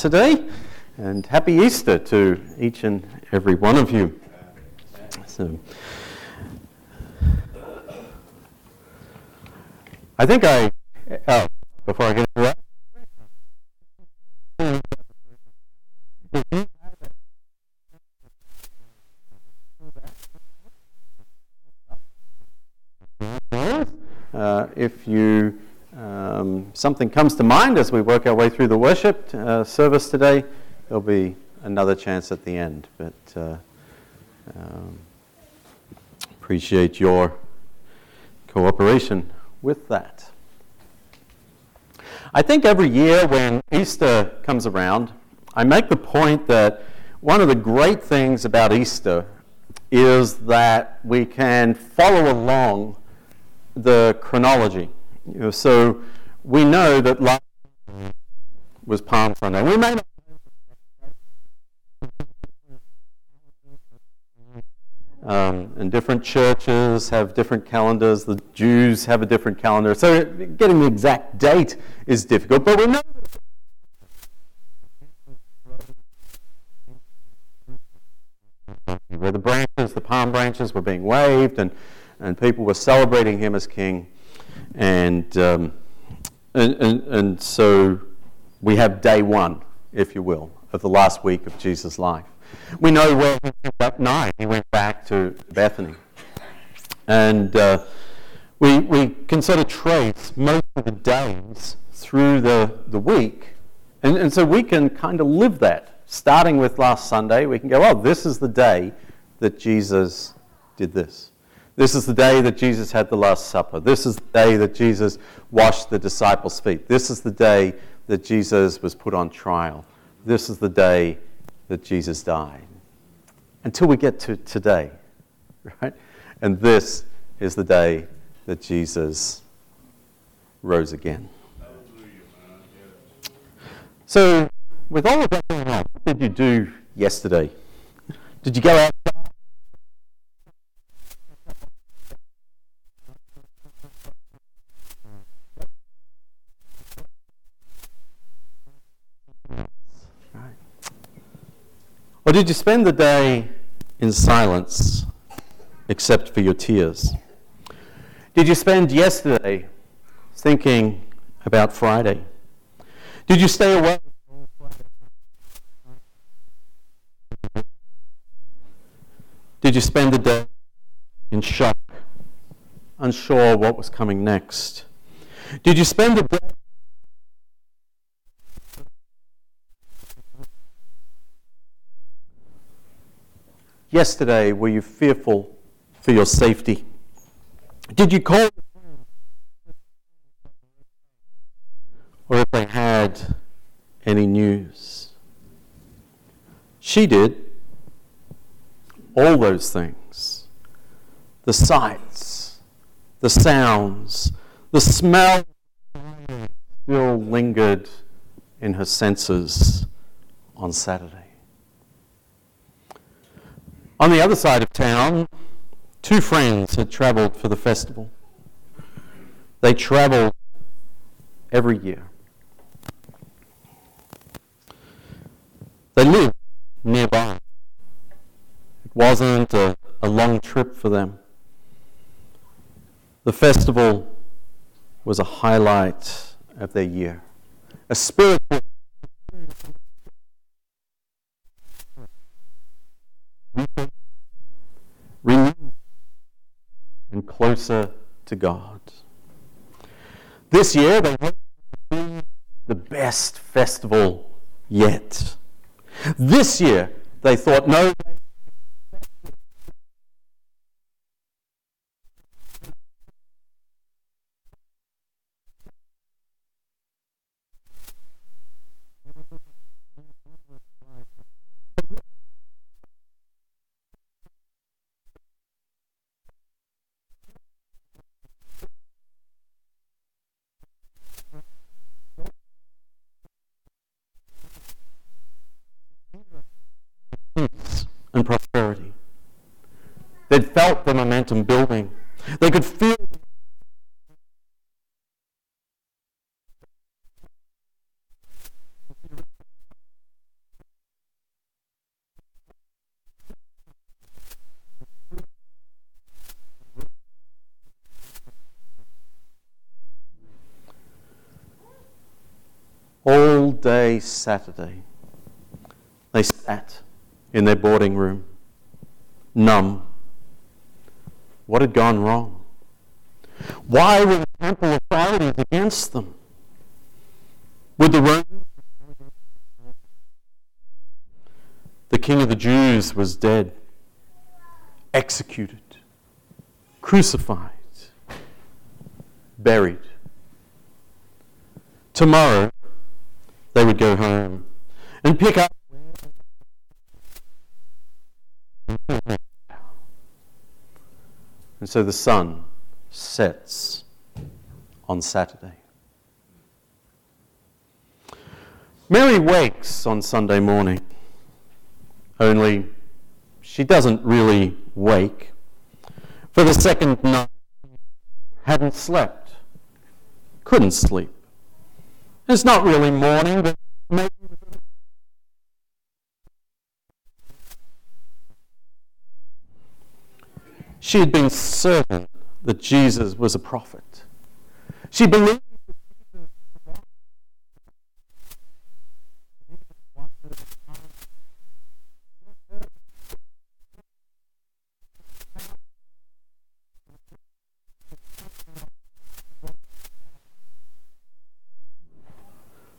today, and happy Easter to each and every one of you. So, I think I, oh, before I get into that. Uh, if you um, something comes to mind as we work our way through the worship uh, service today, there'll be another chance at the end. But uh, um, appreciate your cooperation with that. I think every year when Easter comes around, I make the point that one of the great things about Easter is that we can follow along the chronology. You know, so we know that last was Palm Sunday. We may not Um, and different churches have different calendars. The Jews have a different calendar. So getting the exact date is difficult. But we know where the branches, the palm branches, were being waved, and, and people were celebrating him as king. And, um, and, and, and so we have day one, if you will, of the last week of Jesus' life. We know where he went that night. He went back to Bethany. And uh, we, we can sort of trace most of the days through the, the week. And, and so we can kind of live that. Starting with last Sunday, we can go, oh, this is the day that Jesus did this. This is the day that Jesus had the Last Supper. This is the day that Jesus washed the disciples' feet. This is the day that Jesus was put on trial. This is the day that Jesus died. Until we get to today, right? And this is the day that Jesus rose again. So, with all of that going on, what did you do yesterday? Did you go out? Or did you spend the day in silence except for your tears? Did you spend yesterday thinking about Friday? Did you stay away? Did you spend the day in shock, unsure what was coming next? Did you spend the day Yesterday, were you fearful for your safety? Did you call? Or if they had any news? She did all those things the sights, the sounds, the smell still lingered in her senses on Saturday. On the other side of town, two friends had travelled for the festival. They travelled every year. They lived nearby. It wasn't a, a long trip for them. The festival was a highlight of their year, a spiritual closer to God. This year, they want to be the best festival yet. This year, they thought, no, felt the momentum building. They could feel all day Saturday. They sat in their boarding room, numb, what had gone wrong? Why were the temple authorities against them? Would the Romans? The king of the Jews was dead, executed, crucified, buried. Tomorrow, they would go home and pick up. And so the sun sets on Saturday. Mary wakes on Sunday morning, only she doesn't really wake. For the second night, hadn't slept, couldn't sleep. It's not really morning, but maybe. She had been certain that Jesus was a prophet. She believed.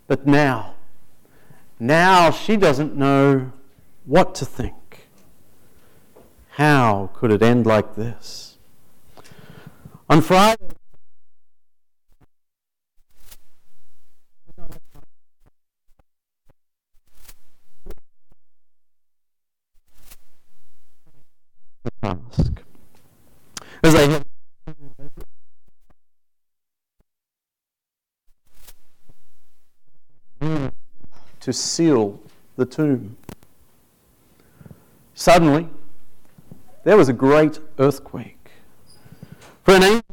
But now, now she doesn't know what to think. How could it end like this? On Friday, task. As they to seal the tomb. Suddenly, there was a great earthquake. For an angel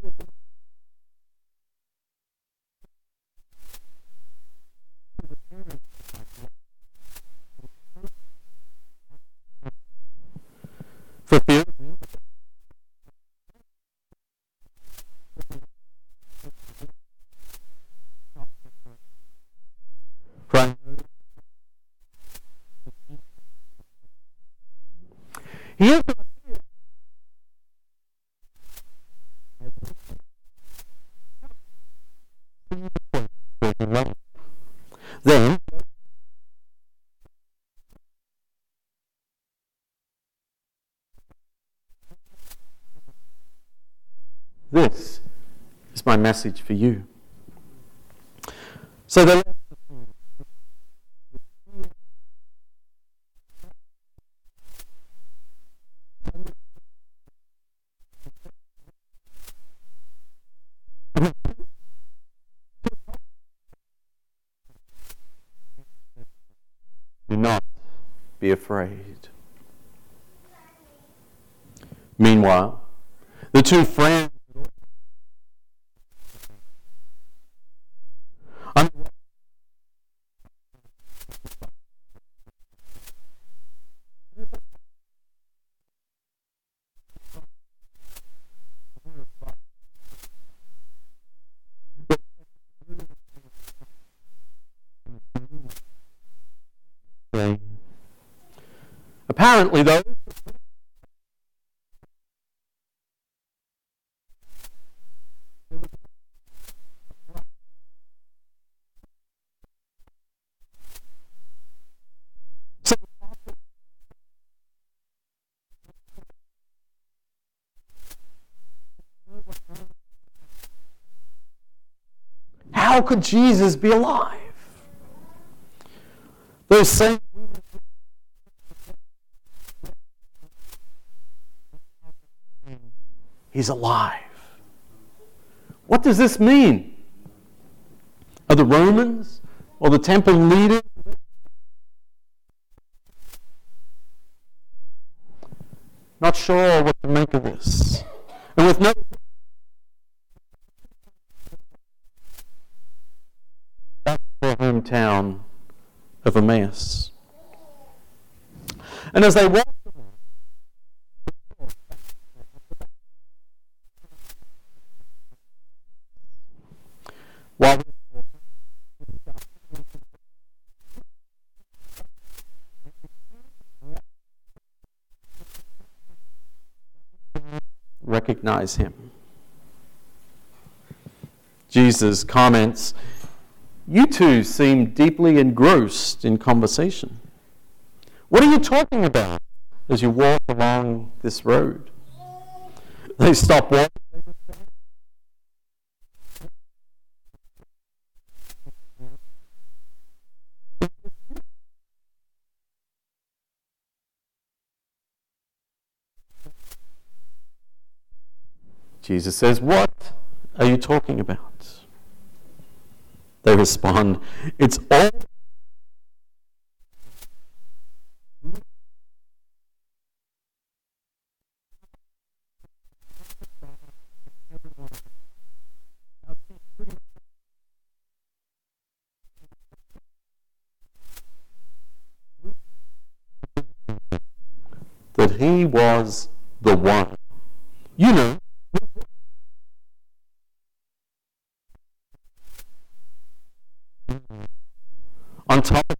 for fear message for you. So the Do not be afraid. Meanwhile, the two friends. Apparently, though, How could Jesus be alive? Those same He's alive. What does this mean? Are the Romans or the temple leaders? Not sure what to make of this. And with no back to their hometown of Emmaus. And as they walk recognize him. Jesus comments, You two seem deeply engrossed in conversation. What are you talking about as you walk along this road? They stop walking. Jesus says, What are you talking about? They respond, It's all that he was the one. You know, on top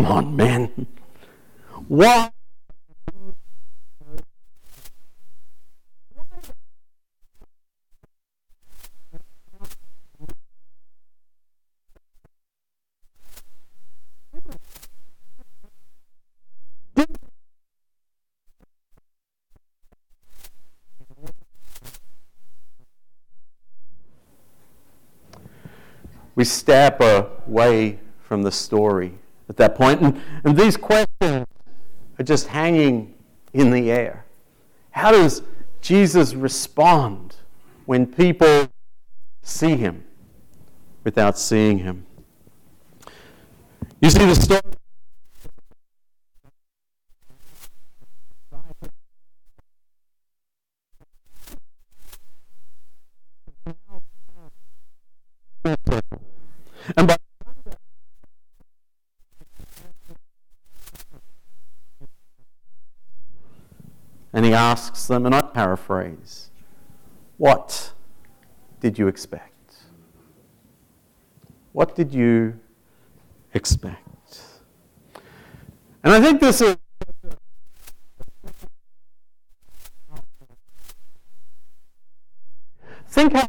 Come on, man. Why? We step away from the story at that point, and, and these questions are just hanging in the air. How does Jesus respond when people see him without seeing him? You see the story. Asks them, and I paraphrase, What did you expect? What did you expect? And I think this is. Think how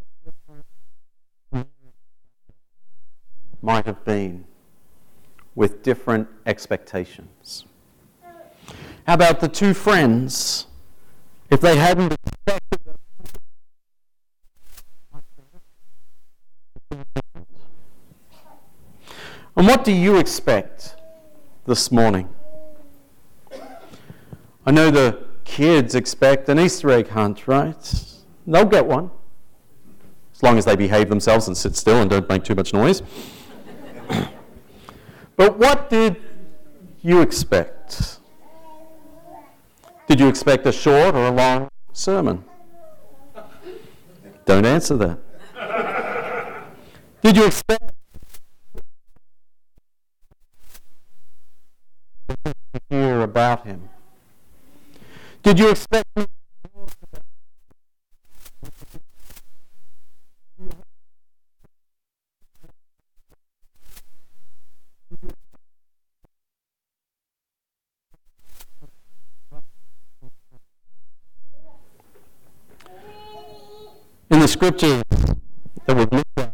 might have been with different expectations. How about the two friends? If they hadn't expected And what do you expect this morning? I know the kids expect an Easter egg hunt, right? They'll get one. As long as they behave themselves and sit still and don't make too much noise. but what did you expect? Did you expect a short or a long sermon? Don't answer that. Did you expect to hear about him? Did you expect scriptures that we've looked at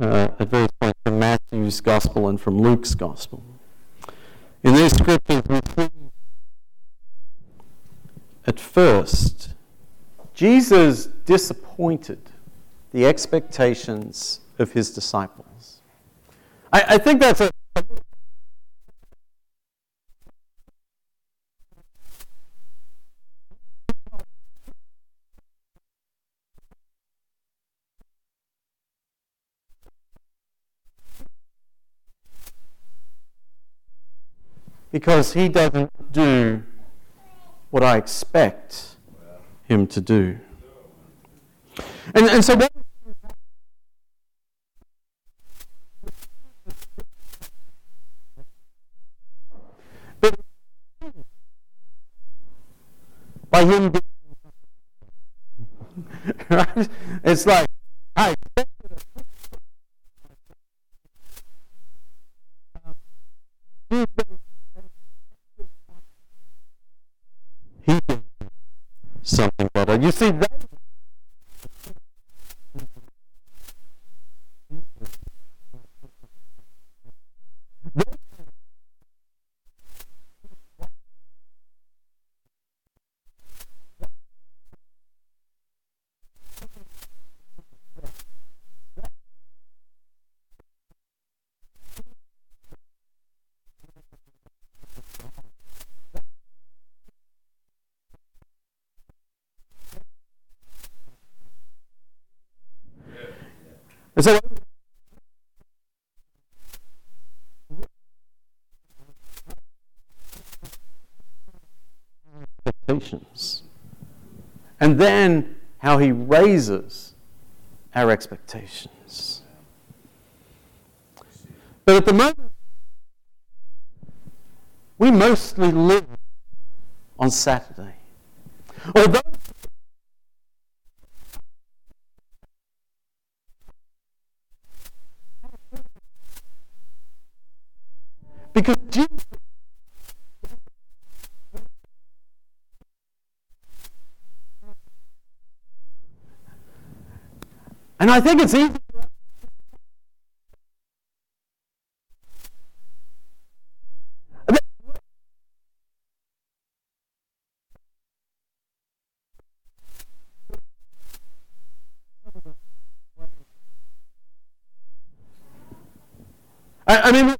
uh, at various points from Matthew's gospel and from Luke's gospel. In these scriptures, we see at first Jesus disappointed the expectations of his disciples. I, I think that's a because he doesn't do what I expect him to do. And, and so what by him right? It's like, hey, he did something better. You see, that And so expectations. And then how he raises our expectations. But at the moment, we mostly live on Saturday. Although Because Jesus And I think it's easy. I, mean,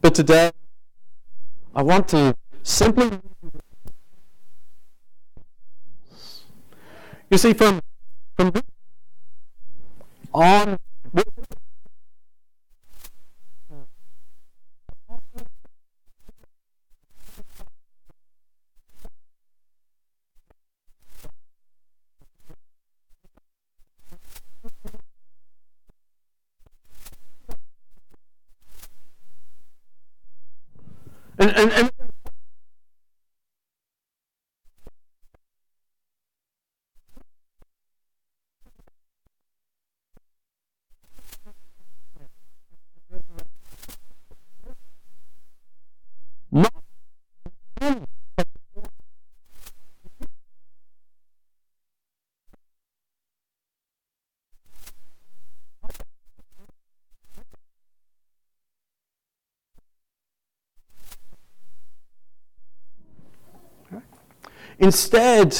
But today, I want to simply. You see, from, from on. And, and, and not Instead,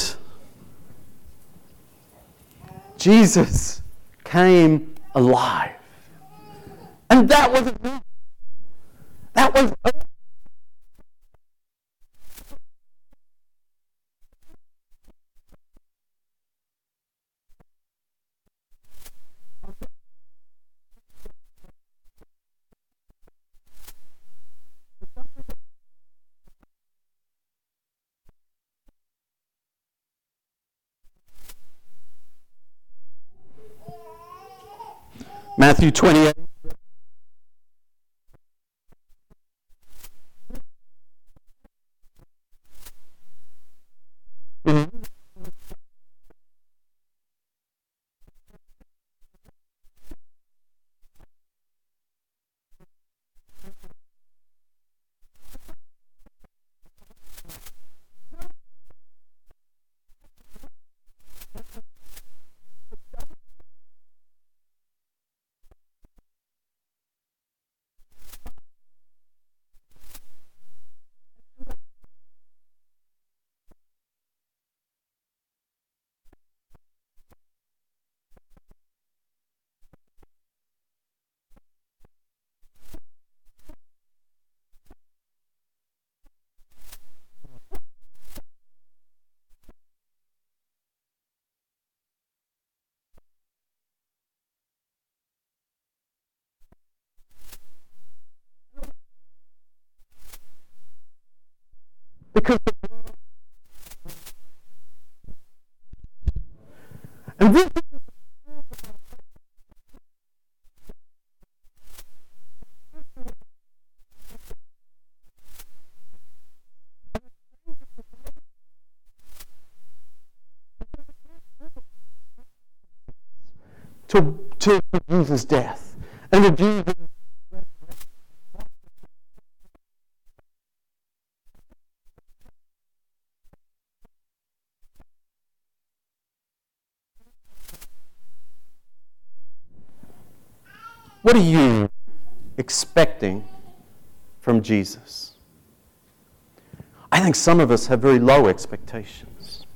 Jesus came alive. And that was enough. That was Matthew 28. Because and this to, to Jesus' death. And to Jesus' What are you expecting from Jesus? I think some of us have very low expectations.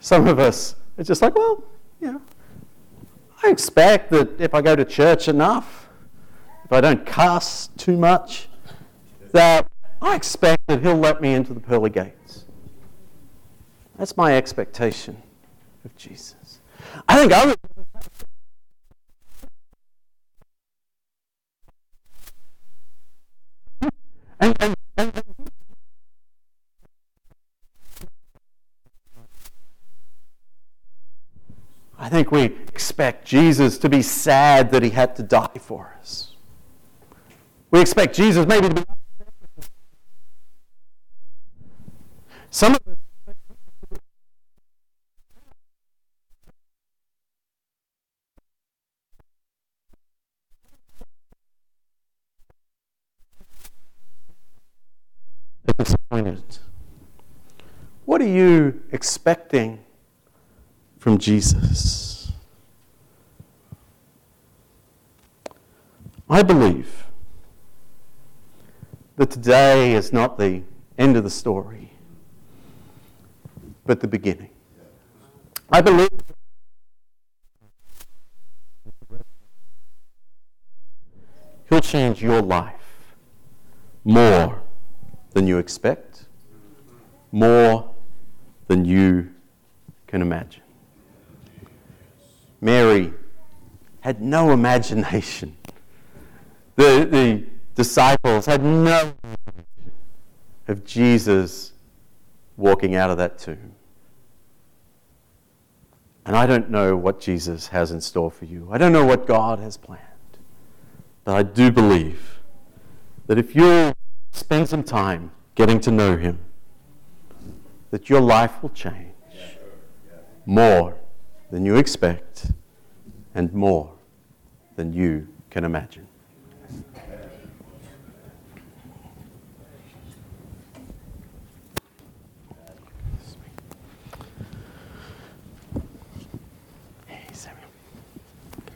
Some of us are just like, well, you know, I expect that if I go to church enough, if I don't cuss too much, that I expect that He'll let me into the pearly gates. That's my expectation of Jesus. I think others And, and, and, I think we expect Jesus to be sad that he had to die for us. We expect Jesus maybe to be. Some of us disappointed. What are you expecting from Jesus? I believe that today is not the end of the story, but the beginning. I believe He'll change your life more than you expect, more than you can imagine. Mary had no imagination. The, the disciples had no of Jesus walking out of that tomb. And I don't know what Jesus has in store for you. I don't know what God has planned. But I do believe that if you spend some time getting to know Him, that your life will change more than you expect and more than you can imagine.